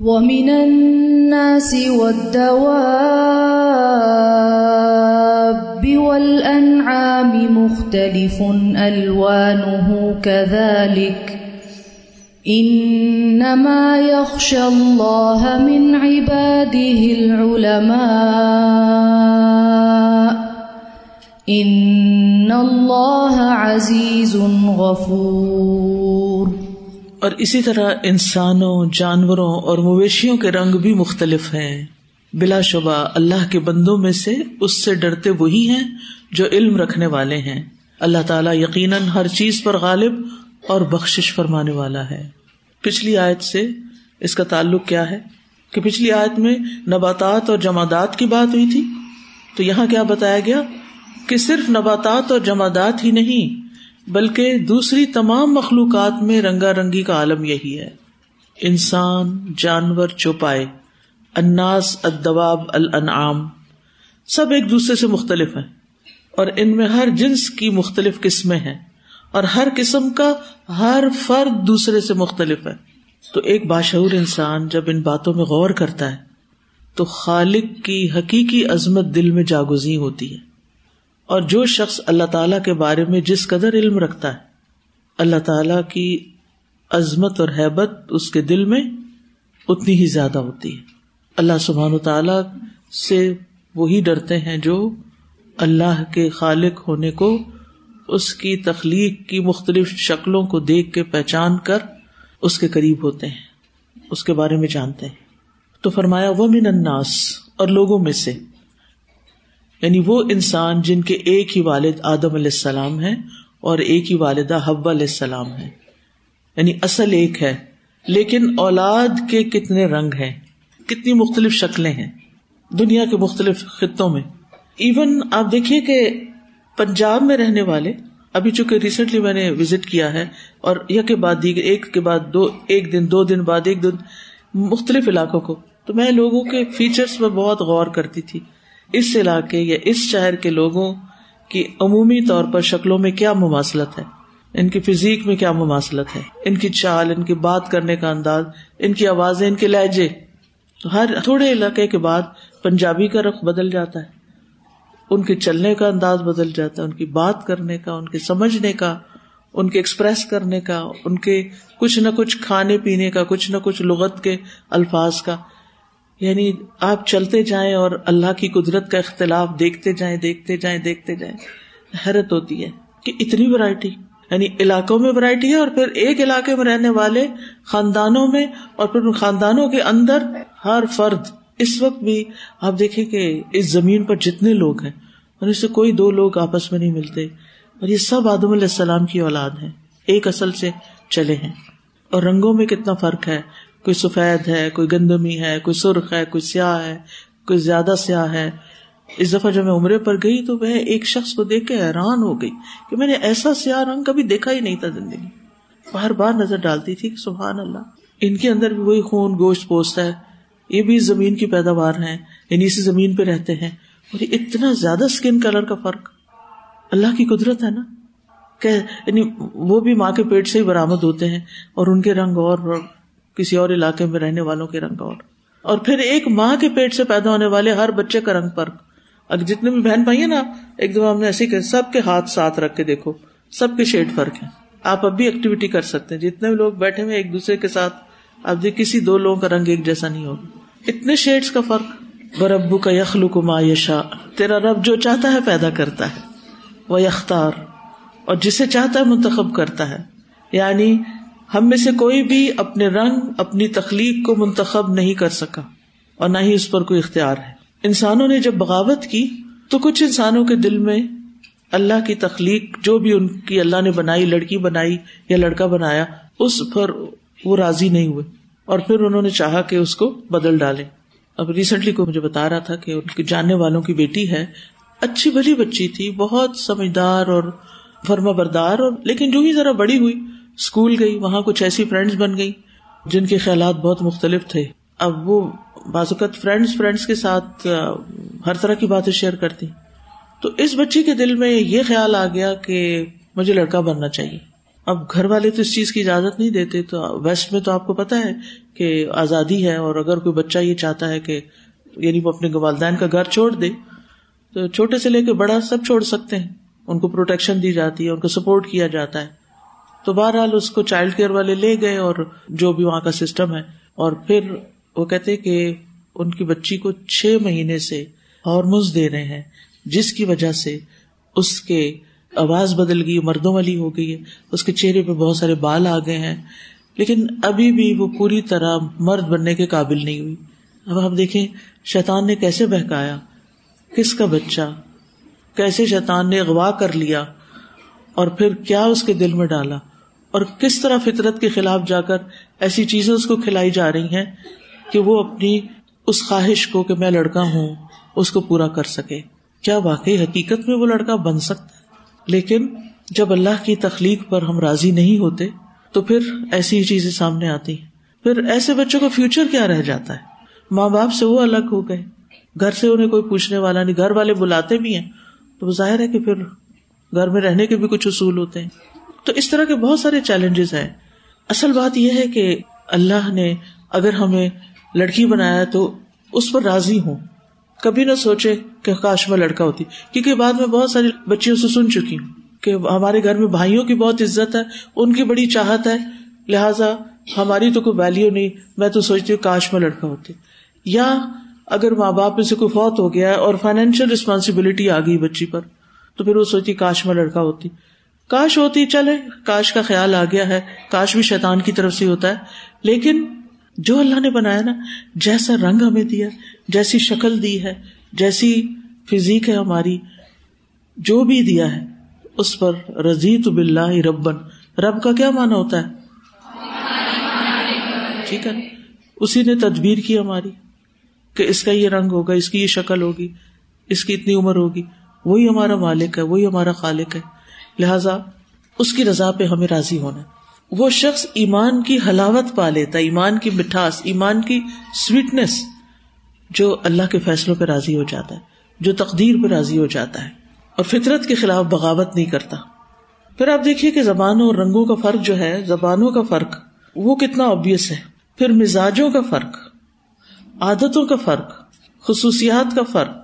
ومن الناس والدواب والأنعام مختلف ألوانه كذلك إنما يخشى الله من عباده العلماء إن الله عزيز غفور اور اسی طرح انسانوں، جانوروں اور مویشیوں کے رنگ بھی مختلف ہیں۔ بلا شبہ اللہ کے بندوں میں سے اس سے ڈرتے وہی ہیں جو علم رکھنے والے ہیں۔ اللہ تعالیٰ یقیناً ہر چیز پر غالب اور بخش فرمانے والا ہے۔ پچھلی آیت سے اس کا تعلق کیا ہے؟ کہ پچھلی آیت میں نباتات اور جمادات کی بات ہوئی تھی۔ تو یہاں کیا بتایا گیا؟ کہ صرف نباتات اور جمادات ہی نہیں بلکہ دوسری تمام مخلوقات میں رنگا رنگی کا عالم یہی ہے۔ انسان، جانور، چوپائے اناس ادواب الانعام، سب ایک دوسرے سے مختلف ہیں اور ان میں ہر جنس کی مختلف قسمیں ہیں اور ہر قسم کا ہر فرد دوسرے سے مختلف ہے۔ تو ایک باشعور انسان جب ان باتوں میں غور کرتا ہے، تو خالق کی حقیقی عظمت دل میں جاگزی ہوتی ہے۔ اور جو شخص اللہ تعالی کے بارے میں جس قدر علم رکھتا ہے، اللہ تعالی کی عظمت اور حیبت اس کے دل میں اتنی ہی زیادہ ہوتی ہے۔ اللہ سبحان و تعالی سے وہی ڈرتے ہیں جو اللہ کے خالق ہونے کو، اس کی تخلیق کی مختلف شکلوں کو دیکھ کے پہچان کر اس کے قریب ہوتے ہیں، اس کے بارے میں جانتے ہیں۔ تو فرمایا وہ من الناس اور لوگوں میں سے یعنی وہ انسان جن کے ایک ہی والد آدم علیہ السلام ہے اور ایک ہی والدہ حب علیہ السلام ہے یعنی اصل ایک ہے۔ لیکن اولاد کے کتنے رنگ ہیں، کتنی مختلف شکلیں ہیں۔ دنیا کے مختلف خطوں میں۔ ایون آپ دیکھیے کہ پنجاب میں رہنے والے، ابھی چونکہ ریسنٹلی میں نے وزٹ کیا ہے اور یہ کے بعد دیگر، ایک کے بعد دو، ایک دن، دو دن بعد ایک دن، مختلف علاقوں کو۔ تو میں لوگوں کے فیچرس میں بہت غور کرتی تھی۔ اس علاقے یا اس شہر کے لوگوں کی عمومی طور پر شکلوں میں کیا مماثلت ہے؟ ان کی فزیک میں کیا مماثلت ہے؟ ان کی چال، ان کی بات کرنے کا انداز، ان کی آوازیں، ان کے لہجے۔ تو ہر تھوڑے علاقے کے بعد پنجابی کا رخ بدل جاتا ہے، ان کے چلنے کا انداز بدل جاتا ہے، ان کی بات کرنے کا، ان کے سمجھنے کا، ان کے ایکسپریس کرنے کا، ان کے کچھ نہ کچھ کھانے پینے کا، کچھ نہ کچھ لغت کے الفاظ کا۔ یعنی آپ چلتے جائیں اور اللہ کی قدرت کا اختلاف دیکھتے جائیں دیکھتے جائیں دیکھتے جائیں۔ حیرت ہوتی ہے کہ اتنی ورائٹی یعنی علاقوں میں ورائٹی ہے اور پھر ایک علاقے میں رہنے والے خاندانوں میں اور پھر خاندانوں کے اندر ہر فرد۔ اس وقت بھی آپ دیکھیں کہ اس زمین پر جتنے لوگ ہیں اور اس سے کوئی دو لوگ آپس میں نہیں ملتے اور یہ سب آدم علیہ السلام کی اولاد ہے ایک اصل سے چلے ہیں اور رنگوں میں کتنا فرق ہے۔ کوئی سفید ہے، کوئی گندمی ہے، کوئی سرخ ہے، کوئی سیاہ ہے، کوئی زیادہ سیاہ ہے۔ اس دفعہ جب میں عمرے پر گئی تو وہ ایک شخص کو دیکھ کے حیران ہو گئی کہ میں نے ایسا سیاہ رنگ کبھی دیکھا ہی نہیں تھا زندگی۔ بار بار نظر ڈالتی تھی سبحان اللہ۔ ان کے اندر بھی وہی خون، گوشت پوست ہے۔ یہ بھی زمین کی پیداوار ہے یعنی اسی زمین پہ رہتے ہیں۔ اور اتنا زیادہ اسکن کلر کا فرق۔ اللہ کی قدرت ہے نا؟ کہ یعنی وہ بھی ماں کے پیٹ سے ہی برامد ہوتے ہیں اور ان کے رنگ اور کسی اور علاقے میں رہنے والوں کے رنگ اور۔ اور پھر ایک ماں کے پیٹ سے پیدا ہونے والے ہر بچے کا رنگ فرق۔ اگر جتنے بھی بہن بھائی ہیں نا، ایک دم ہم نے ایسے سب کے ہاتھ ساتھ رکھ کے دیکھو، سب کے شیڈ فرق ہے آپ اب بھی ایکٹیویٹی کر سکتے ہیں۔ جتنے بھی لوگ بیٹھے ہوئے ایک دوسرے کے ساتھ، اب جی کسی دو لوگوں کا رنگ ایک جیسا نہیں ہوگا۔ اتنے شیڈس کا فرق۔ بربو کا یخلو کو ما یشا تیرا رب جو چاہتا ہے پیدا کرتا ہے۔ وہ یختار اور جسے چاہتا ہے منتخب کرتا ہے۔ یعنی ہم میں سے کوئی بھی اپنے رنگ، اپنی تخلیق کو منتخب نہیں کر سکا اور نہ ہی اس پر کوئی اختیار ہے۔ انسانوں نے جب بغاوت کی تو کچھ انسانوں کے دل میں اللہ کی تخلیق، جو بھی ان کی اللہ نے بنائی، لڑکی بنائی یا لڑکا بنایا، اس پر وہ راضی نہیں ہوئے اور پھر انہوں نے چاہا کہ اس کو بدل ڈالے اب ریسنٹلی کو مجھے بتا رہا تھا کہ ان کے جاننے والوں کی بیٹی ہے۔ اچھی بھلی بچی تھی، بہت سمجھدار اور فرما بردار اور لیکن جو ہی ذرا بڑی ہوئی اسکول گئی، وہاں کچھ ایسی فرینڈس بن گئی جن کے خیالات بہت مختلف تھے۔ اب وہ بعض اوقات فرینڈس فرینڈس کے ساتھ ہر طرح کی باتیں شیئر کرتی۔ تو اس بچی کے دل میں یہ خیال آ گیا کہ مجھے لڑکا بننا چاہیے۔ اب گھر والے تو اس چیز کی اجازت نہیں دیتے، تو ویسٹ میں تو آپ کو پتا ہے کہ آزادی ہے اور اگر کوئی بچہ یہ چاہتا ہے کہ یعنی وہ اپنے والدین کا گھر چھوڑ دے، تو چھوٹے سے لے کے بڑا سب چھوڑ سکتے ہیں۔ ان کو پروٹیکشن دی جاتی ہے، ان کو سپورٹ کیا جاتا ہے۔ تو بہرحال اس کو چائلڈ کیئر والے لے گئے اور جو بھی وہاں کا سسٹم ہے، اور پھر وہ کہتے کہ ان کی بچی کو چھ مہینے سے ہارمونس دے رہے ہیں، جس کی وجہ سے اس کے آواز بدل گئی، مردوں والی ہو گئی ہے، اس کے چہرے پہ بہت سارے بال آ گئے ہیں۔ لیکن ابھی بھی وہ پوری طرح مرد بننے کے قابل نہیں ہوئی۔ اب آپ دیکھیں شیتان نے کیسے بہکایا؟ کس کا بچہ؟ کیسے شیتان نے اغوا کر لیا؟ اور پھر کیا اس کے دل میں ڈالا؟ اور کس طرح فطرت کے خلاف جا کر ایسی چیزیں اس کو کھلائی جا رہی ہیں کہ وہ اپنی اس خواہش کو کہ میں لڑکا ہوں، اس کو پورا کر سکے۔ کیا واقعی حقیقت میں وہ لڑکا بن سکتا ہے؟ لیکن جب اللہ کی تخلیق پر ہم راضی نہیں ہوتے، تو پھر ایسی چیزیں سامنے آتی ہیں۔ پھر ایسے بچوں کا فیوچر کیا رہ جاتا ہے؟ ماں باپ سے وہ الگ ہو گئے۔ گھر سے انہیں کوئی پوچھنے والا نہیں، گھر والے بلاتے بھی ہیں، تو ظاہر ہے کہ پھر گھر میں رہنے کے بھی کچھ اصول ہوتے ہیں۔ تو اس طرح کے بہت سارے چیلنجز ہیں۔ اصل بات یہ ہے کہ اللہ نے اگر ہمیں لڑکی بنایا تو اس پر راضی ہوں۔ کبھی نہ سوچے کہ کاش میں لڑکا ہوتی۔ کیونکہ بعد میں بہت ساری بچیوں سے سن چکی ہوں کہ ہمارے گھر میں بھائیوں کی بہت عزت ہے، ان کی بڑی چاہت ہے۔ لہٰذا ہماری تو کوئی ویلو نہیں، میں تو سوچتی ہوں کاش میں لڑکا ہوتی۔ یا اگر ماں باپ میں سے کوئی فوت ہو گیا اور فائنینشیل ریسپانسبلٹی آ گئی بچی پر، تو پھر وہ سوچتی کاش میں لڑکا ہوتی۔ کاش ہوتی چلے، کاش کا خیال آ گیا ہے، کاش بھی شیطان کی طرف سے ہوتا ہے۔ لیکن جو اللہ نے بنایا نا، جیسا رنگ ہمیں دیا، جیسی شکل دی ہے، جیسی فزیک ہے ہماری، جو بھی دیا ہے، اس پر رضی تو بلّہ ربن۔ رب کا کیا مانا ہوتا ہے؟ ٹھیک ہے اسی نے تدبیر کی ہماری، کہ اس کا یہ رنگ ہوگا، اس کی یہ شکل ہوگی، اس کی اتنی عمر ہوگی۔ وہی ہمارا مالک ہے، وہی ہمارا خالق ہے۔ لہذا اس کی رضا پہ ہمیں راضی ہونا وہ شخص ایمان کی حلاوت پا لیتا ایمان کی مٹھاس، ایمان کی سویٹنیس جو اللہ کے فیصلوں پہ راضی ہو جاتا ہے، جو تقدیر پہ راضی ہو جاتا ہے۔ اور فطرت کے خلاف بغاوت نہیں کرتا۔ پھر آپ دیکھیے کہ زبانوں اور رنگوں کا فرق جو ہے، زبانوں کا فرق وہ کتنا آبیس ہے۔ پھر مزاجوں کا فرق، عادتوں کا فرق، خصوصیات کا فرق،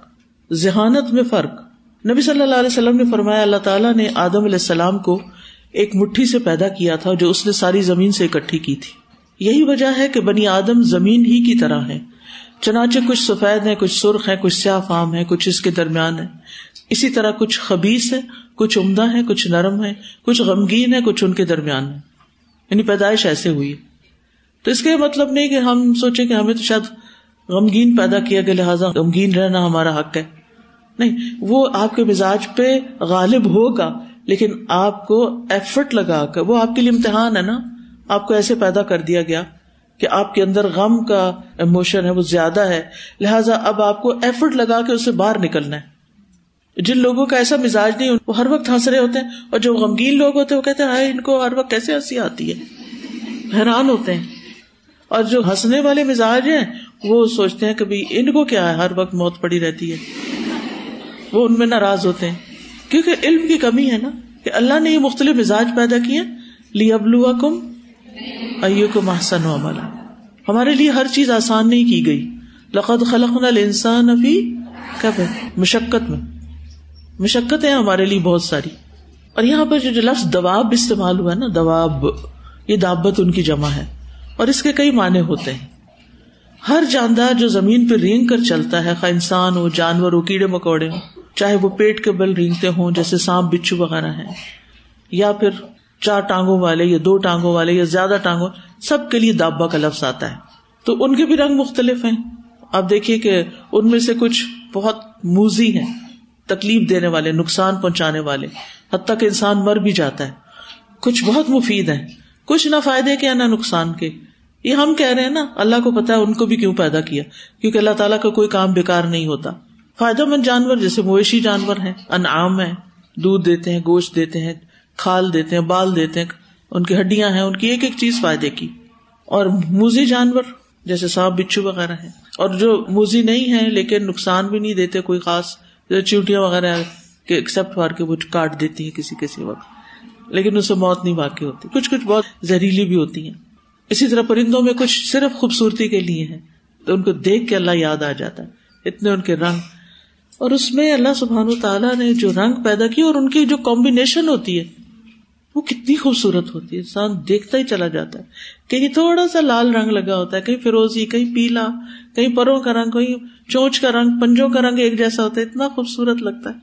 ذہانت میں فرق۔ نبی صلی اللہ علیہ وسلم نے فرمایا، اللہ تعالیٰ نے آدم علیہ السلام کو ایک مٹھی سے پیدا کیا تھا جو اس نے ساری زمین سے اکٹھی کی تھی۔ یہی وجہ ہے کہ بنی آدم زمین ہی کی طرح ہے۔ چنانچہ کچھ سفید ہے کچھ سرخ ہے کچھ سیاہ فام ہے کچھ اس کے درمیان ہے اسی طرح کچھ خبیص ہے کچھ عمدہ ہے کچھ نرم ہے کچھ غمگین ہے کچھ ان کے درمیان ہے یعنی پیدائش ایسے ہوئی تو اس کا مطلب نہیں کہ ہم سوچے کہ ہمیں تو شاید غمگین پیدا کیا گیا، لہٰذا غمگین رہنا ہمارا حق ہے۔ نہیں، وہ آپ کے مزاج پہ غالب ہوگا، لیکن آپ کو ایفرٹ لگا کر، وہ آپ کے لیے امتحان ہے نا، آپ کو ایسے پیدا کر دیا گیا کہ آپ کے اندر غم کا اموشن ہے، وہ زیادہ ہے۔ لہٰذا اب آپ کو ایفرٹ لگا کے اسے باہر نکلنا ہے۔ جن لوگوں کا ایسا مزاج نہیں، وہ ہر وقت ہنس رہے ہوتے ہیں، اور جو غمگین لوگ ہوتے ہیں، وہ کہتے ہیں ان کو ہر وقت کیسے ہنسی آتی ہے؟ حیران ہوتے ہیں۔ اور جو ہنسنے والے مزاج ہیں، وہ سوچتے ہیں کہ ان کو کیا ہے، ہر وقت موت پڑی رہتی ہے۔ وہ ان میں ناراض ہوتے ہیں۔ کیونکہ علم کی کمی ہے نا کہ اللہ نے یہ مختلف مزاج پیدا کیے لی ابلو کم ایو کو محسن و عملہ ہمارے لیے ہر چیز آسان نہیں کی گئی۔ لقد خلق انسان ابھی کب ہے مشقت میں۔ مشقت ہے ہمارے لیے بہت ساری۔ اور یہاں پر جو لفظ دواب استعمال ہوا ہے نا، دواب، یہ دابت ان کی جمع ہے۔ اور اس کے کئی معنی ہوتے ہیں۔ ہر جاندار جو زمین پہ رینگ کر چلتا ہے، خواہ انسان ہو، جانور ہو، کیڑے مکوڑے ہوں چاہے وہ پیٹ کے بل رینگتے ہوں، جیسے سانپ، بچھو وغیرہ ہیں، یا پھر چار ٹانگوں والے، یا دو ٹانگوں والے، یا زیادہ ٹانگوں، سب کے لیے دابا کا لفظ آتا ہے۔ تو ان کے بھی رنگ مختلف ہیں۔ آپ دیکھیے کہ ان میں سے کچھ بہت موزی ہیں، تکلیف دینے والے، نقصان پہنچانے والے، حتیٰ کہ انسان مر بھی جاتا ہے۔ کچھ بہت مفید ہیں۔ کچھ نہ فائدے کے، نہ نقصان کے۔ یہ ہم کہہ رہے ہیں نا، اللہ کو پتا ہے ان کو بھی کیوں پیدا کیا۔ کیونکہ اللہ تعالیٰ کا کوئی کام بےکار نہیں ہوتا۔ فائدہ مند جانور جیسے مویشی جانور ہیں، انعام ہے دودھ دیتے ہیں، گوشت دیتے ہیں، کھال دیتے ہیں، بال دیتے ہیں، ان کی ہڈیاں ہیں، ان کی ایک ایک چیز فائدے کی۔ اور موزی جانور جیسے سانپ، بچھو وغیرہ ہے اور جو موزی نہیں ہے لیکن نقصان بھی نہیں دیتے کوئی خاص چیوٹیاں وغیرہ ایکسپٹ مار کے وہ کاٹ دیتی ہیں کسی کسی وقت۔ لیکن اسے موت نہیں واقع ہوتی۔ کچھ کچھ بہت زہریلی بھی ہوتی ہیں۔ اسی طرح پرندوں میں کچھ صرف خوبصورتی کے لیے ہیں۔ تو ان کو دیکھ کے اللہ یاد آ جاتا ہے۔ اتنے ان کے رنگ اور اس میں اللہ سبحان تعالیٰ نے جو رنگ پیدا کی اور ان کی جو کمبینیشن ہوتی ہے، وہ کتنی خوبصورت ہوتی ہے۔ انسان دیکھتا ہی چلا جاتا ہے۔ کہیں تھوڑا سا لال رنگ لگا ہوتا ہے، کہیں فیروزی، کہیں پیلا، کہیں پروں کا رنگ، کہیں چونچ کا رنگ، پنجوں کا رنگ ایک جیسا ہوتا ہے۔ اتنا خوبصورت لگتا ہے۔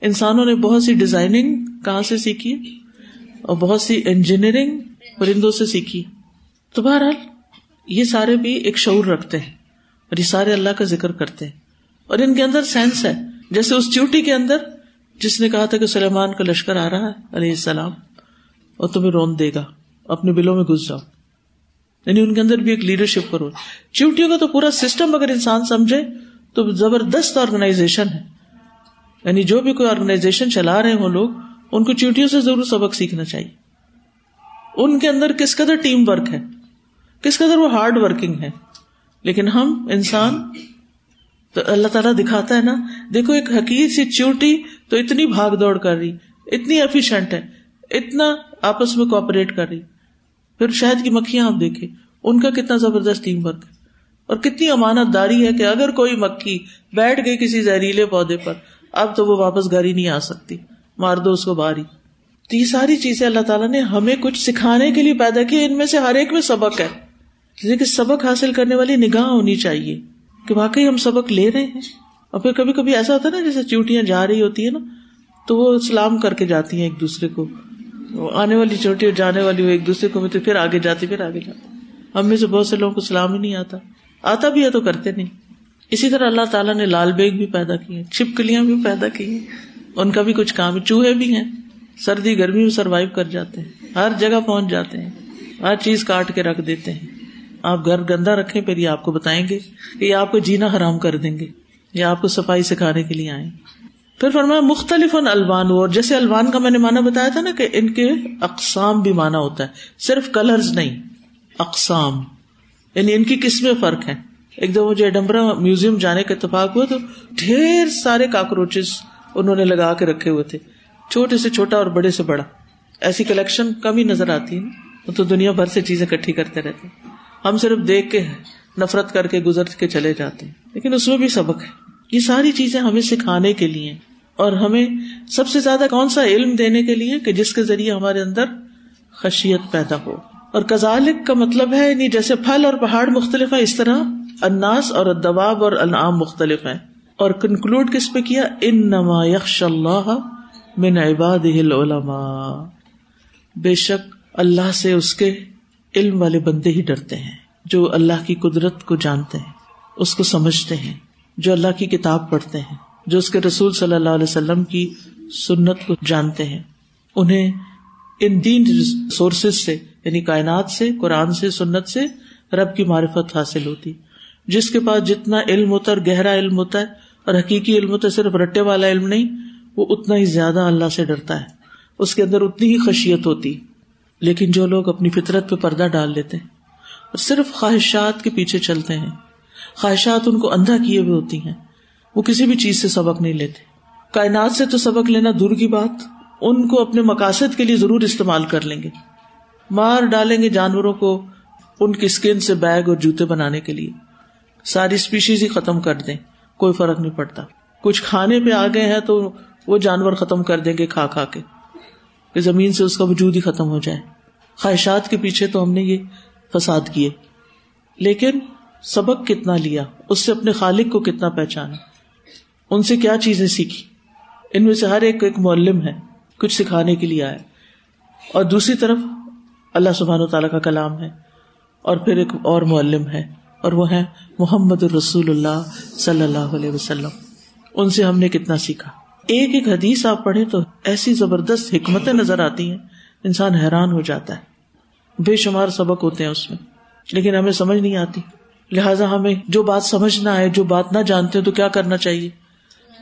انسانوں نے بہت سی ڈیزائننگ کہاں سے سیکھی؟ اور بہت سی انجینئرنگ پرندوں سے سیکھی۔ تو بہرحال، یہ سارے بھی ایک شعور رکھتے ہیں اور یہ سارے اللہ کا ذکر کرتے ہیں۔ اور ان کے اندر سینس ہے۔ جیسے اس چیوٹی کے اندر جس نے کہا تھا کہ سلیمان کا لشکر آ رہا ہے، علیہ السلام، اور تمہیں رون دے گا، اپنے بلوں میں گھس جاؤ۔ یعنی ان کے اندر بھی ایک لیڈرشپ کرو چیوٹیوں کا تو پورا سسٹم اگر انسان سمجھے، تو زبردست آرگنائزیشن ہے۔ یعنی جو بھی کوئی آرگنائزیشن چلا رہے ہوں لوگ، ان کو چیوٹیوں سے ضرور سبق سیکھنا چاہیے۔ ان کے اندر کس قدر ٹیم ورک ہے؟ کس قدر وہ ہارڈ ورکنگ ہے؟ لیکن ہم انسان تو اللہ تعالیٰ دکھاتا ہے نا، دیکھو ایک حقیق سی چیوٹی تو اتنی بھاگ دوڑ کر رہی، اتنی ایفیشینٹ ہے، اتنا آپس میں کوپریٹ کر رہی۔ پھر شہد کی مکھیاں آپ دیکھے ان کا کتنا زبردست ٹیم ورک ہے۔ اور کتنی امانت داری ہے کہ اگر کوئی مکھی بیٹھ گئی کسی زہریلے پودے پر، اب تو وہ واپس گھر ہی نہیں آ سکتی، مار دو اس کو باری تو یہ ساری چیزیں اللہ تعالیٰ نے ہمیں کچھ سکھانے کے لیے پیدا کی، ان میں سے ہر ایک میں سبق ہے۔ لیکن سبق حاصل کرنے والی نگاہ ہونی چاہیے۔ کہ واقعی ہم سبق لے رہے ہیں۔ اور پھر کبھی کبھی ایسا ہوتا ہے نا جیسے چوٹیاں جا رہی ہوتی ہے نا، تو وہ سلام کر کے جاتی ہیں ایک دوسرے کو۔ آنے والی چوٹی اور جانے والی وہ ایک دوسرے کو پھر آگے جاتی، پھر آگے جاتی۔ ہم میں سے بہت سے لوگوں کو سلام ہی نہیں آتا۔ آتا بھی ہے تو کرتے نہیں۔ اسی طرح اللہ تعالیٰ نے لال بیگ بھی پیدا کی ہیں، چھپکلیاں بھی پیدا کی ہیں۔ ان کا بھی کچھ کام ہے، چوہے بھی ہیں۔ سردی، گرمی میں سروائو کر جاتے ہیں۔ ہر جگہ پہنچ جاتے ہیں۔ ہر چیز کاٹ کے رکھ دیتے ہیں۔ آپ گھر گندا رکھے پھر یہ آپ کو بتائیں گے کہ یہ آپ کو جینا حرام کر دیں گے یا آپ کو صفائی سکھانے کے لیے آئے پھر فرمایا مختلف الوان اور جیسے الوان کا میں نے مانا بتایا تھا نا کہ ان کے اقسام بھی مانا ہوتا ہے، صرف کلرز نہیں، اقسام۔ یعنی ان کی قسمیں فرق ہیں۔ ایک دم مجھے ڈمبرا میوزیم جانے کا اتفاق ہوا تو ڈھیر سارے کاکروچز انہوں نے لگا کے رکھے ہوئے تھے۔ چھوٹے سے چھوٹا اور بڑے سے بڑا۔ ایسی کلیکشن کم ہی نظر آتی ہے تو دنیا بھر سے چیزیں کٹھی کرتے رہتے ہیں۔ ہم صرف دیکھ کے نفرت کر کے گزر کے چلے جاتے ہیں۔ لیکن اس میں بھی سبق ہے۔ یہ ساری چیزیں ہمیں سکھانے کے لیے اور ہمیں سب سے زیادہ کون سا علم دینے کے لیے کہ جس کے ذریعے ہمارے اندر خشیت پیدا ہو۔ اور کزالک کا مطلب ہے یعنی جیسے پھل اور پہاڑ مختلف ہے اس طرح اناس اور دباب اور انعام مختلف ہے اور کنکلوڈ کس پہ کیا؟ ان نما یکش اللہ من عباد العلماء۔ بے شک اللہ سے اس کے علم والے بندے ہی ڈرتے ہیں، جو اللہ کی قدرت کو جانتے ہیں، اس کو سمجھتے ہیں، جو اللہ کی کتاب پڑھتے ہیں، جو اس کے رسول صلی اللہ علیہ وسلم کی سنت کو جانتے ہیں۔ انہیں ان دین سورسز سے یعنی کائنات سے، قرآن سے، سنت سے رب کی معرفت حاصل ہوتی۔ جس کے پاس جتنا علم ہوتا ہے اور گہرا علم ہوتا ہے، اور حقیقی علم ہوتا ہے، صرف رٹے والا علم نہیں، وہ اتنا ہی زیادہ اللہ سے ڈرتا ہے۔ اس کے اندر اتنی ہی خشیت ہوتی۔ لیکن جو لوگ اپنی فطرت پہ پردہ ڈال لیتے ہیں اور صرف خواہشات کے پیچھے چلتے ہیں، خواہشات ان کو اندھا کیے ہوئے ہوتی ہیں، وہ کسی بھی چیز سے سبق نہیں لیتے۔ کائنات سے تو سبق لینا دور کی بات، ان کو اپنے مقاصد کے لیے ضرور استعمال کر لیں گے۔ مار ڈالیں گے جانوروں کو ان کی اسکن سے بیگ اور جوتے بنانے کے لیے۔ ساری اسپیشیز ہی ختم کر دیں، کوئی فرق نہیں پڑتا۔ کچھ کھانے پہ آ گئے ہیں تو وہ جانور ختم کر دیں گے کھا کھا کے۔ کہ زمین سے اس کا وجود ہی ختم ہو جائے۔ خواہشات کے پیچھے تو ہم نے یہ فساد کیے۔ لیکن سبق کتنا لیا؟ اس سے اپنے خالق کو کتنا پہچانا؟ ان سے کیا چیزیں سیکھی؟ ان میں سے ہر ایک ایک معلم ہے، کچھ سکھانے کے لیے آئے اور دوسری طرف اللہ سبحان و تعالیٰ کا کلام ہے، اور پھر ایک اور معلم ہے، اور وہ ہے محمد الرسول اللہ صلی اللہ علیہ وسلم۔ ان سے ہم نے کتنا سیکھا؟ ایک ایک حدیث آپ پڑھے تو ایسی زبردست حکمتیں نظر آتی ہیں، انسان حیران ہو جاتا ہے۔ بے شمار سبق ہوتے ہیں اس میں۔ لیکن ہمیں سمجھ نہیں آتی۔ لہٰذا ہمیں جو بات سمجھنا ہے جو بات نہ جانتے تو کیا کرنا چاہیے؟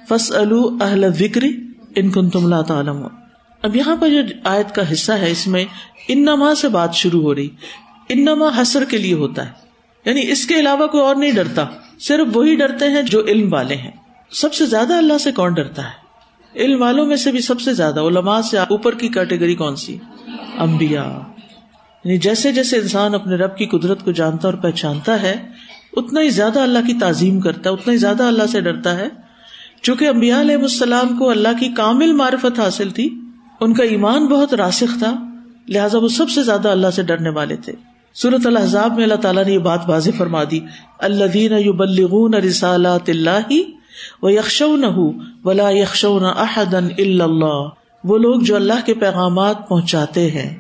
فس اہل وکری ان کن تم لا تعلم اب یہاں پر جو آیت کا حصہ ہے، اس میں انما سے بات شروع ہو رہی، انما حسر کے لیے ہوتا ہے۔ یعنی اس کے علاوہ کوئی اور نہیں ڈرتا، صرف وہی ڈرتے ہیں جو علم والے ہیں۔ سب سے زیادہ اللہ سے کون ڈرتا ہے؟ علم والوں میں سے بھی سب سے زیادہ علماء سے اوپر کی کیٹیگری کون سی؟ امبیا یعنی جیسے جیسے انسان اپنے رب کی قدرت کو جانتا اور پہچانتا ہے، اتنا ہی زیادہ اللہ کی تعظیم کرتا ہے، اتنا ہی زیادہ اللہ سے ڈرتا ہے۔ چونکہ امبیا علیہ السلام کو اللہ کی کامل معرفت حاصل تھی، ان کا ایمان بہت راسخ تھا، لہٰذا وہ سب سے زیادہ اللہ سے ڈرنے والے تھے۔ صورت الحضاب میں اللہ تعالیٰ نے یہ بات واضح فرما دی اللہ دین بلغون رسالات اللہ و یکشو نہ ولا یکشو نہ احدن اللہ وہ لوگ جو اللہ کے پیغامات پہنچاتے ہیں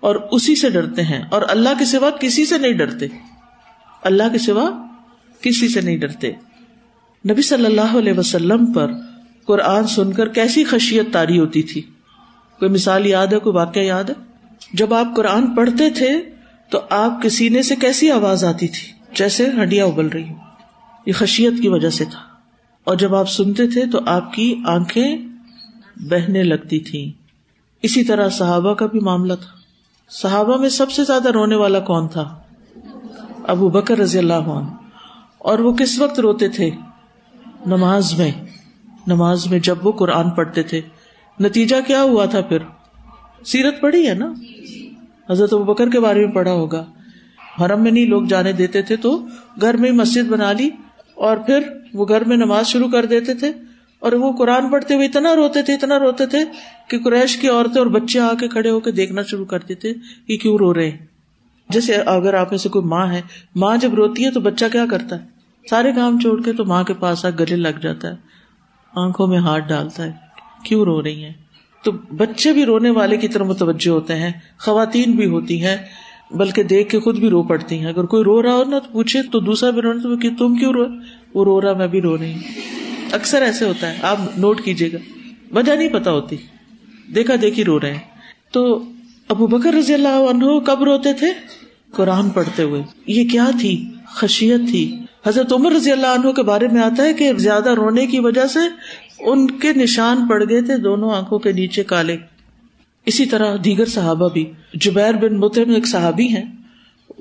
اور اسی سے ڈرتے ہیں۔ اور اللہ کے سوا کسی سے نہیں ڈرتے۔ اللہ کے سوا کسی سے نہیں ڈرتے۔ نبی صلی اللہ علیہ وسلم پر قرآن سن کر کیسی خشیت تاری ہوتی تھی۔ کوئی مثال یاد ہے؟ کوئی واقعہ یاد ہے؟ جب آپ قرآن پڑھتے تھے تو آپ کے سینے سے کیسی آواز آتی تھی؟ جیسے ہڈیاں ابل رہی ہوں۔ یہ خشیت کی وجہ سے تھا۔ اور جب آپ سنتے تھے تو آپ کی آنکھیں بہنے لگتی تھی اسی طرح صحابہ کا بھی معاملہ تھا۔ صحابہ میں سب سے زیادہ رونے والا کون تھا؟ ابو بکر رضی اللہ عنہ۔ اور وہ کس وقت روتے تھے؟ نماز میں۔ نماز میں جب وہ قرآن پڑھتے تھے۔ نتیجہ کیا ہوا تھا پھر؟ سیرت پڑھی ہے نا؟ حضرت ابو بکر کے بارے میں پڑھا ہوگا۔ حرم میں نہیں لوگ جانے دیتے تھے تو گھر میں مسجد بنا لی۔ اور پھر وہ گھر میں نماز شروع کر دیتے تھے اور وہ قرآن پڑھتے ہوئے اتنا روتے تھے، اتنا روتے تھے کہ قریش کی عورتیں اور بچے آ کے کھڑے ہو کے دیکھنا شروع کر دیتے کہ کیوں رو رہے ہیں۔ جیسے اگر آپ میں سے کوئی ماں ہے، ماں جب روتی ہے تو بچہ کیا کرتا ہے؟ سارے کام چھوڑ کے تو ماں کے پاس آ گلے لگ جاتا ہے، آنکھوں میں ہاتھ ڈالتا ہے، کیوں رو رہی ہیں؟ تو بچے بھی رونے والے کی طرح متوجہ ہوتے ہیں، خواتین بھی ہوتی ہیں بلکہ دیکھ کے خود بھی رو پڑتی ہیں۔ اگر کوئی رو رہا ہو نا تو پوچھے، تو دوسرا بھی رونا تو تم کیوں رو؟ وہ رو رہا، میں بھی رو رہی ہوں۔ اکثر ایسے ہوتا ہے۔ آپ نوٹ کیجیے گا۔ وجہ نہیں پتا ہوتی۔ دیکھا دیکھی رو رہے ہیں۔ تو ابو بکر رضی اللہ عنہ کب روتے تھے؟ قرآن پڑھتے ہوئے۔ یہ کیا تھی؟ خشیت تھی۔ حضرت عمر رضی اللہ عنہ کے بارے میں آتا ہے کہ زیادہ رونے کی وجہ سے ان کے نشان پڑ گئے تھے، دونوں آنکھوں کے نیچے کالے۔ اسی طرح دیگر صحابہ بھی۔ جبیر بن متم ایک صحابی ہیں۔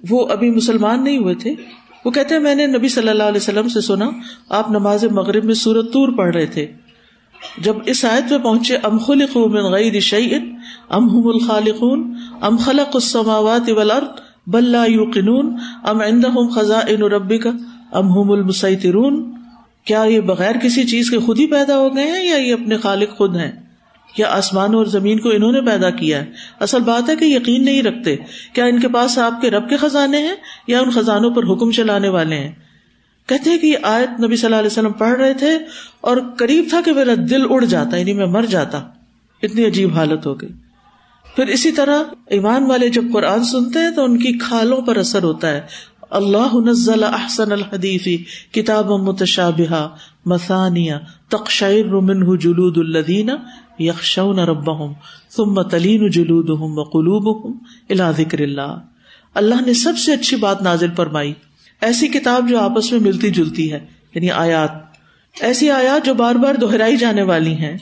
وہ ابھی مسلمان نہیں ہوئے تھے۔ وہ کہتے ہیں، میں نے نبی صلی اللہ علیہ وسلم سے سنا، آپ نماز مغرب میں سورت تور پڑھ رہے تھے۔ جب اس آیت میں پہنچے، ام خلق من غیر شعین ام ہم الخالقون، ام خلق السماوات والارض، بل لا یوقنون، ام عندهم خزائن ربک، ام هم المسیطرون۔ کیا یہ بغیر کسی چیز کے خود ہی پیدا ہو گئے ہیں یا یہ اپنے خالق خود ہیں؟ یا آسمانوں اور زمین کو انہوں نے پیدا کیا ہے؟ اصل بات ہے کہ یقین نہیں رکھتے کیا ان کے پاس آپ کے رب کے خزانے ہیں یا ان خزانوں پر حکم چلانے والے ہیں؟ کہتے ہیں کہ یہ آیت نبی صلی اللہ علیہ وسلم پڑھ رہے تھے اور قریب تھا کہ میرا دل اڑ جاتا یعنی میں مر جاتا۔ اتنی عجیب حالت ہو گئی۔ پھر اسی طرح ایمان والے جب قرآن سنتے ہیں تو ان کی کھالوں پر اثر ہوتا ہے۔ اللہ نزل احسن الحدیفی کتاب متشابہ مثانیہ، تقشعر منہ جلود الذین یخشون ربهم ثم تلین جلودهم وقلوبهم الى ذکر اللہ۔ اللہ نے سب سے اچھی بات نازل فرمائی۔ ایسی کتاب جو آپس میں ملتی جلتی ہے یعنی آیات۔ ایسی آیات جو بار بار دہرائی جانے والی ہیں۔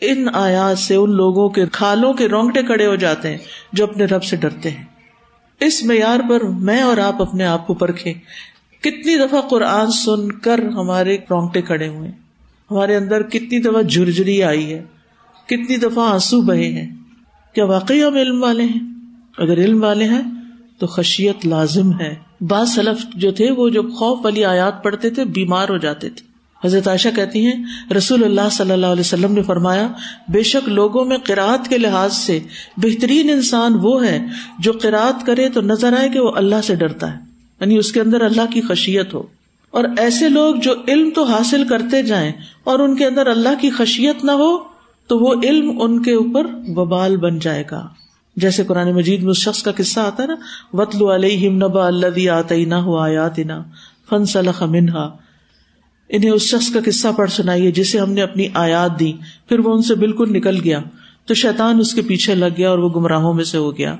ان آیات سے ان لوگوں کے کھالوں کے رونگٹے کڑے ہو جاتے ہیں، جو اپنے رب سے ڈرتے ہیں۔ اس معیار پر میں اور آپ اپنے آپ کو پرکھے کتنی دفعہ قرآن سن کر ہمارے رونگٹے کھڑے ہوئے ہمارے اندر کتنی دفعہ جھرجری آئی ہے۔ کتنی دفعہ آنسو بہے ہیں کیا واقعی ہم علم والے ہیں؟ اگر علم والے ہیں تو خشیت لازم ہے۔ بعض سلف جو تھے وہ جب خوف والی آیات پڑھتے تھے بیمار ہو جاتے تھے۔ حضرت عائشہ کہتی ہیں، رسول اللہ صلی اللہ علیہ وسلم نے فرمایا، بے شک لوگوں میں قرآت کے لحاظ سے بہترین انسان وہ ہے جو قرآت کرے تو نظر آئے کہ وہ اللہ سے ڈرتا ہے۔ یعنی اس کے اندر اللہ کی خشیت ہو۔ اور ایسے لوگ جو علم تو حاصل کرتے جائیں اور ان کے اندر اللہ کی خشیت نہ ہو تو وہ علم ان کے اوپر وبال بن جائے گا۔ جیسے قرآن مجید میں اس شخص کا قصہ آتا ہے نا وطل علیہ نبا اللہ آتی نہ ہو آیات نا فن صلاح منہا انہیں اس شخص کا قصہ پڑھ سنائیے جسے ہم نے اپنی آیات دی پھر وہ ان سے بالکل نکل گیا۔ تو شیطان اس کے پیچھے لگ گیا اور وہ گمراہوں میں سے ہو گیا۔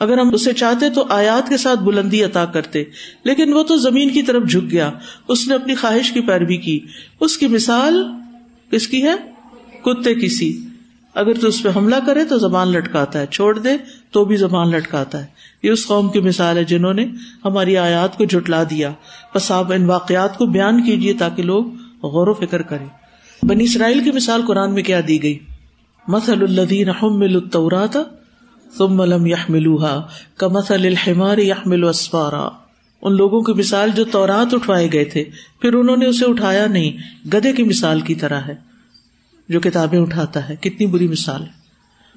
اگر ہم اسے چاہتے تو آیات کے ساتھ بلندی عطا کرتے۔ لیکن وہ تو زمین کی طرف جھک گیا۔ اس نے اپنی خواہش کی پیروی کی۔ اس کی مثال کس کی ہے؟ کتے کی اگر تو اس پہ حملہ کرے تو زبان لٹکاتا ہے۔ چھوڑ دے تو بھی زبان لٹکاتا ہے۔ یہ اس قوم کی مثال ہے جنہوں نے ہماری آیات کو جٹلا دیا۔ بس آپ ان واقعات کو بیان کیجیے تاکہ لوگ غور و فکر کریں۔ بنی اسرائیل کی مثال قرآن میں کیا دی گئی؟ مسل الدین حمل التورات ثم لم يحملوها كمثل الحمار يحمل اسفارا۔ ان لوگوں کی مثال جو تورات اٹھوائے گئے تھے، پھر انہوں نے اسے اٹھایا نہیں۔ گدے کی مثال کی طرح ہے۔ جو کتابیں اٹھاتا ہے، کتنی بری مثال ہے۔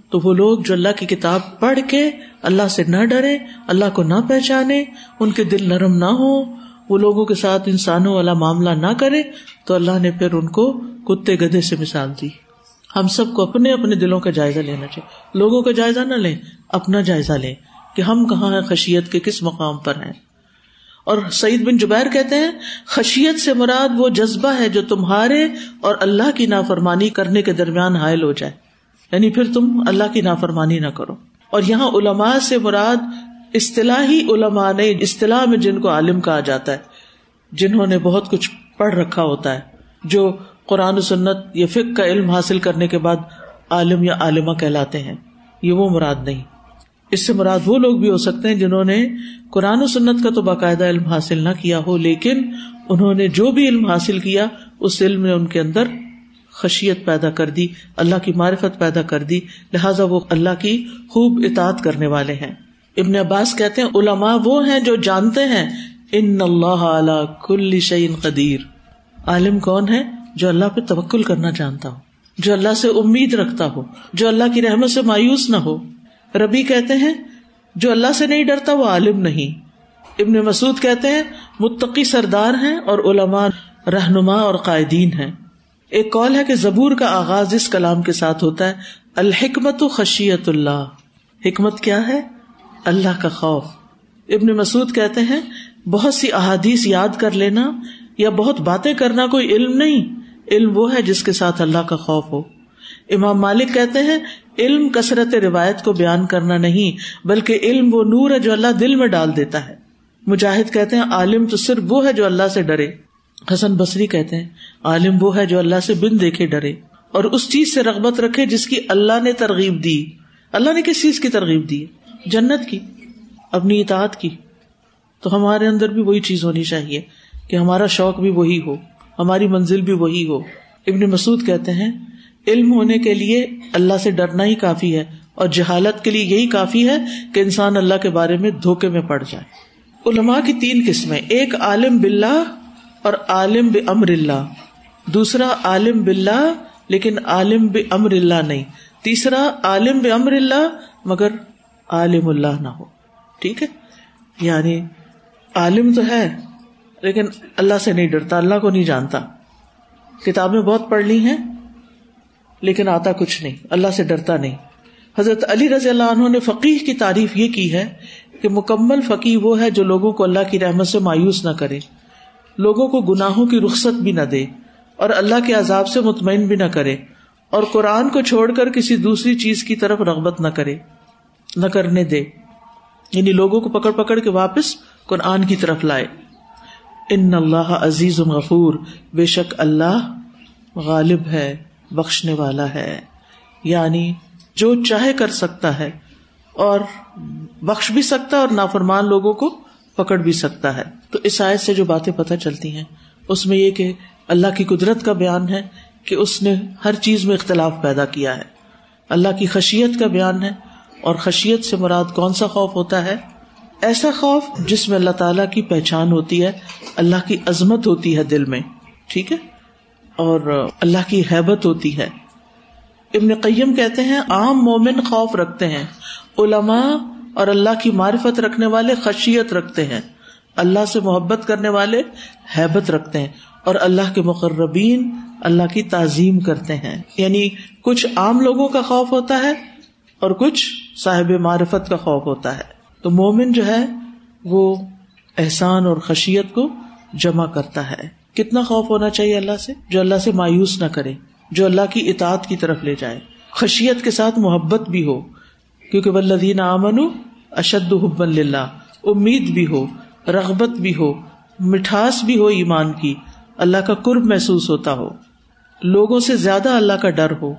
تو وہ لوگ جو اللہ کی کتاب پڑھ کے اللہ سے نہ ڈرے اللہ کو نہ پہچانے ان کے دل نرم نہ ہو وہ لوگوں کے ساتھ انسانوں والا معاملہ نہ کرے تو اللہ نے پھر ان کو کتے گدے سے مثال دی۔ ہم سب کو اپنے اپنے دلوں کا جائزہ لینا چاہیے۔ لوگوں کا جائزہ نہ لیں، اپنا جائزہ لیں کہ ہم کہاں ہیں خشیت کے کس مقام پر ہیں۔ اور سعید بن جبیر کہتے ہیں، خشیت سے مراد وہ جذبہ ہے جو تمہارے اور اللہ کی نافرمانی کرنے کے درمیان حائل ہو جائے۔ یعنی پھر تم اللہ کی نافرمانی نہ کرو۔ اور یہاں علماء سے مراد اصطلاحی علماء نے اصطلاح میں جن کو عالم کہا جاتا ہے، جنہوں نے بہت کچھ پڑھ رکھا ہوتا ہے، جو قرآن و سنت یا فک کا علم حاصل کرنے کے بعد عالم یا عالمہ کہلاتے ہیں، یہ وہ مراد نہیں۔ اس سے مراد وہ لوگ بھی ہو سکتے ہیں جنہوں نے قرآن و سنت کا تو باقاعدہ علم حاصل نہ کیا ہو، لیکن انہوں نے جو بھی علم حاصل کیا، اس علم نے ان کے اندر خشیت پیدا کر دی، اللہ کی معرفت پیدا کر دی، لہٰذا وہ اللہ کی خوب اطاعت کرنے والے ہیں۔ ابن عباس کہتے ہیں، علماء وہ ہیں جو جانتے ہیں، ان اللہ اعلی کل شعین قدیر۔ عالم کون ہے؟ جو اللہ پہ توکل کرنا جانتا ہو، جو اللہ سے امید رکھتا ہو، جو اللہ کی رحمت سے مایوس نہ ہو۔ ربی کہتے ہیں، جو اللہ سے نہیں ڈرتا وہ عالم نہیں۔ ابن مسعود کہتے ہیں، متقی سردار ہیں اور علماء، رہنما اور قائدین ہیں۔ ایک کال ہے کہ زبور کا آغاز اس کلام کے ساتھ ہوتا ہے الحکمت و خشیت اللہ۔ حکمت کیا ہے؟ اللہ کا خوف۔ ابن مسعود کہتے ہیں، بہت سی احادیث یاد کر لینا یا بہت باتیں کرنا کوئی علم نہیں۔ علم وہ ہے جس کے ساتھ اللہ کا خوف ہو۔ امام مالک کہتے ہیں، علم کثرت روایت کو بیان کرنا نہیں، بلکہ علم وہ نور ہے جو اللہ دل میں ڈال دیتا ہے۔ مجاہد کہتے ہیں، عالم تو صرف وہ ہے جو اللہ سے ڈرے۔ حسن بصری کہتے ہیں، عالم وہ ہے جو اللہ سے بن دیکھے ڈرے۔ اور اس چیز سے رغبت رکھے جس کی اللہ نے ترغیب دی۔ اللہ نے کس چیز کی ترغیب دی؟ جنت کی، اپنی اطاعت کی۔ تو ہمارے اندر بھی وہی چیز ہونی چاہیے کہ ہمارا شوق بھی وہی ہو، ہماری منزل بھی وہی ہو۔ ابن مسعود کہتے ہیں علم ہونے کے لیے اللہ سے ڈرنا ہی کافی ہے اور جہالت کے لیے یہی کافی ہے کہ انسان اللہ کے بارے میں دھوکے میں پڑ جائے۔ علماء کی تین قسمیں، ایک عالم بلّہ اور عالم ب امر اللہ دوسرا عالم بلّہ لیکن عالم ب امر اللہ نہیں۔ تیسرا عالم ب امر اللہ مگر عالم اللہ نہ ہو۔ ٹھیک ہے؟ یعنی عالم تو ہے لیکن اللہ سے نہیں ڈرتا، اللہ کو نہیں جانتا۔ کتابیں بہت پڑھ لی ہیں۔ لیکن آتا کچھ نہیں، اللہ سے ڈرتا نہیں۔ حضرت علی رضی اللہ عنہ نے فقیر کی تعریف یہ کی ہے کہ مکمل فقیر وہ ہے جو لوگوں کو اللہ کی رحمت سے مایوس نہ کرے۔ لوگوں کو گناہوں کی رخصت بھی نہ دے اور اللہ کے عذاب سے مطمئن بھی نہ کرے اور قرآن کو چھوڑ کر کسی دوسری چیز کی طرف رغبت نہ کرے، نہ کرنے دے۔ یعنی لوگوں کو پکڑ پکڑ کے واپس قرآن کی طرف لائے۔ ان اللہ عزیز غفور، بے شک اللہ غالب ہے۔ بخشنے والا ہے۔ یعنی جو چاہے کر سکتا ہے اور بخش بھی سکتا ہے اور نافرمان لوگوں کو پکڑ بھی سکتا ہے۔ تو اس آیت سے جو باتیں پتہ چلتی ہیں، اس میں یہ کہ اللہ کی قدرت کا بیان ہے کہ اس نے ہر چیز میں اختلاف پیدا کیا ہے۔ اللہ کی خشیت کا بیان ہے اور خشیت سے مراد کون سا خوف ہوتا ہے؟ ایسا خوف جس میں اللہ تعالیٰ کی پہچان ہوتی ہے، اللہ کی عظمت ہوتی ہے دل میں۔ ٹھیک ہے؟ اور اللہ کی حیبت ہوتی ہے۔ ابن قیم کہتے ہیں، عام مومن خوف رکھتے ہیں۔ علماء اور اللہ کی معرفت رکھنے والے خشیت رکھتے ہیں۔ اللہ سے محبت کرنے والے حیبت رکھتے ہیں۔ اور اللہ کے مقربین اللہ کی تعظیم کرتے ہیں۔ یعنی کچھ عام لوگوں کا خوف ہوتا ہے اور کچھ صاحب معرفت کا خوف ہوتا ہے۔ تو مومن جو ہے، وہ احسان اور خشیت کو جمع کرتا ہے۔ کتنا خوف ہونا چاہیے اللہ سے؟ جو اللہ سے مایوس نہ کرے، جو اللہ کی اطاعت کی طرف لے جائے۔ خشیت کے ساتھ محبت بھی ہو، کیونکہ ولدین امن اشد حب اللہ امید بھی ہو، رغبت بھی ہو، مٹھاس بھی ہو ایمان کی۔ اللہ کا قرب محسوس ہوتا ہو۔ لوگوں سے زیادہ اللہ کا ڈر ہو۔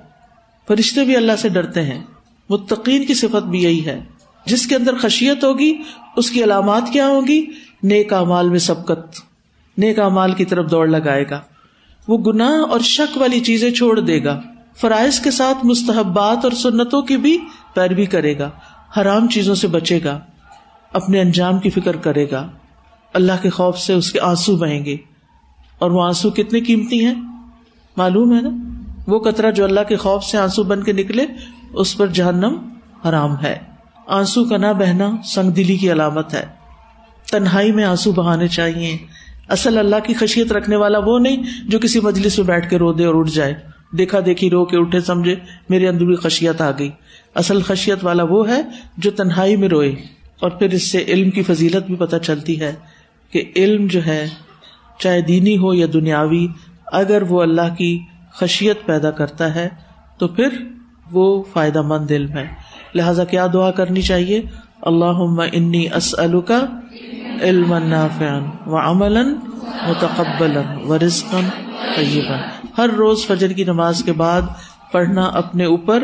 فرشتے بھی اللہ سے ڈرتے ہیں۔ متقین کی صفت بھی یہی ہے۔ جس کے اندر خشیت ہوگی، اس کی علامات کیا ہوگی نیک امال میں سبقت۔ نیک امال کی طرف دوڑ لگائے گا۔ وہ گناہ اور شک والی چیزیں چھوڑ دے گا۔ فرائض کے ساتھ مستحبات اور سنتوں کی بھی پیروی کرے گا۔ حرام چیزوں سے بچے گا۔ اپنے انجام کی فکر کرے گا۔ اللہ کے خوف سے اس کے آنسو بہیں گے۔ اور وہ آنسو کتنے قیمتی ہیں؟ معلوم ہے نا؟ وہ قطرہ جو اللہ کے خوف سے آنسو بن کے نکلے، اس پر جہنم حرام ہے۔ آنسو کا نہ بہنا سنگ دلی کی علامت ہے۔ تنہائی میں آنسو بہانے چاہیے۔ اصل اللہ کی خشیت رکھنے والا وہ نہیں جو کسی مجلس میں بیٹھ کے رو دے اور اٹھ جائے۔ دیکھا دیکھی رو کے اٹھے سمجھے، میرے اندر بھی خشیت آ گئی۔ اصل خشیت والا وہ ہے جو تنہائی میں روئے۔ اور پھر اس سے علم کی فضیلت بھی پتہ چلتی ہے کہ علم جو ہے، چاہے دینی ہو یا دنیاوی، اگر وہ اللہ کی خشیت پیدا کرتا ہے، تو پھر وہ فائدہ مند علم ہے۔ لہذا کیا دعا کرنی چاہیے؟ اللہ انی اسلو کا علم و عمل متقبل و رزقن طیبا۔ ہر روز فجر کی نماز کے بعد پڑھنا اپنے اوپر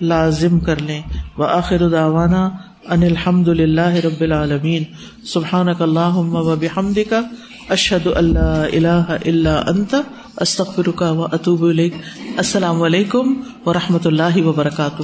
لازم کر لیں۔ و آخر داوانا ان الحمد للہ رب العالمین۔ سبحان اللہ و بحمد کا اشد اللہ اللہ اللہ انت استخر کا و اطوب السلام علیکم و رحمۃ اللہ وبرکاتہ۔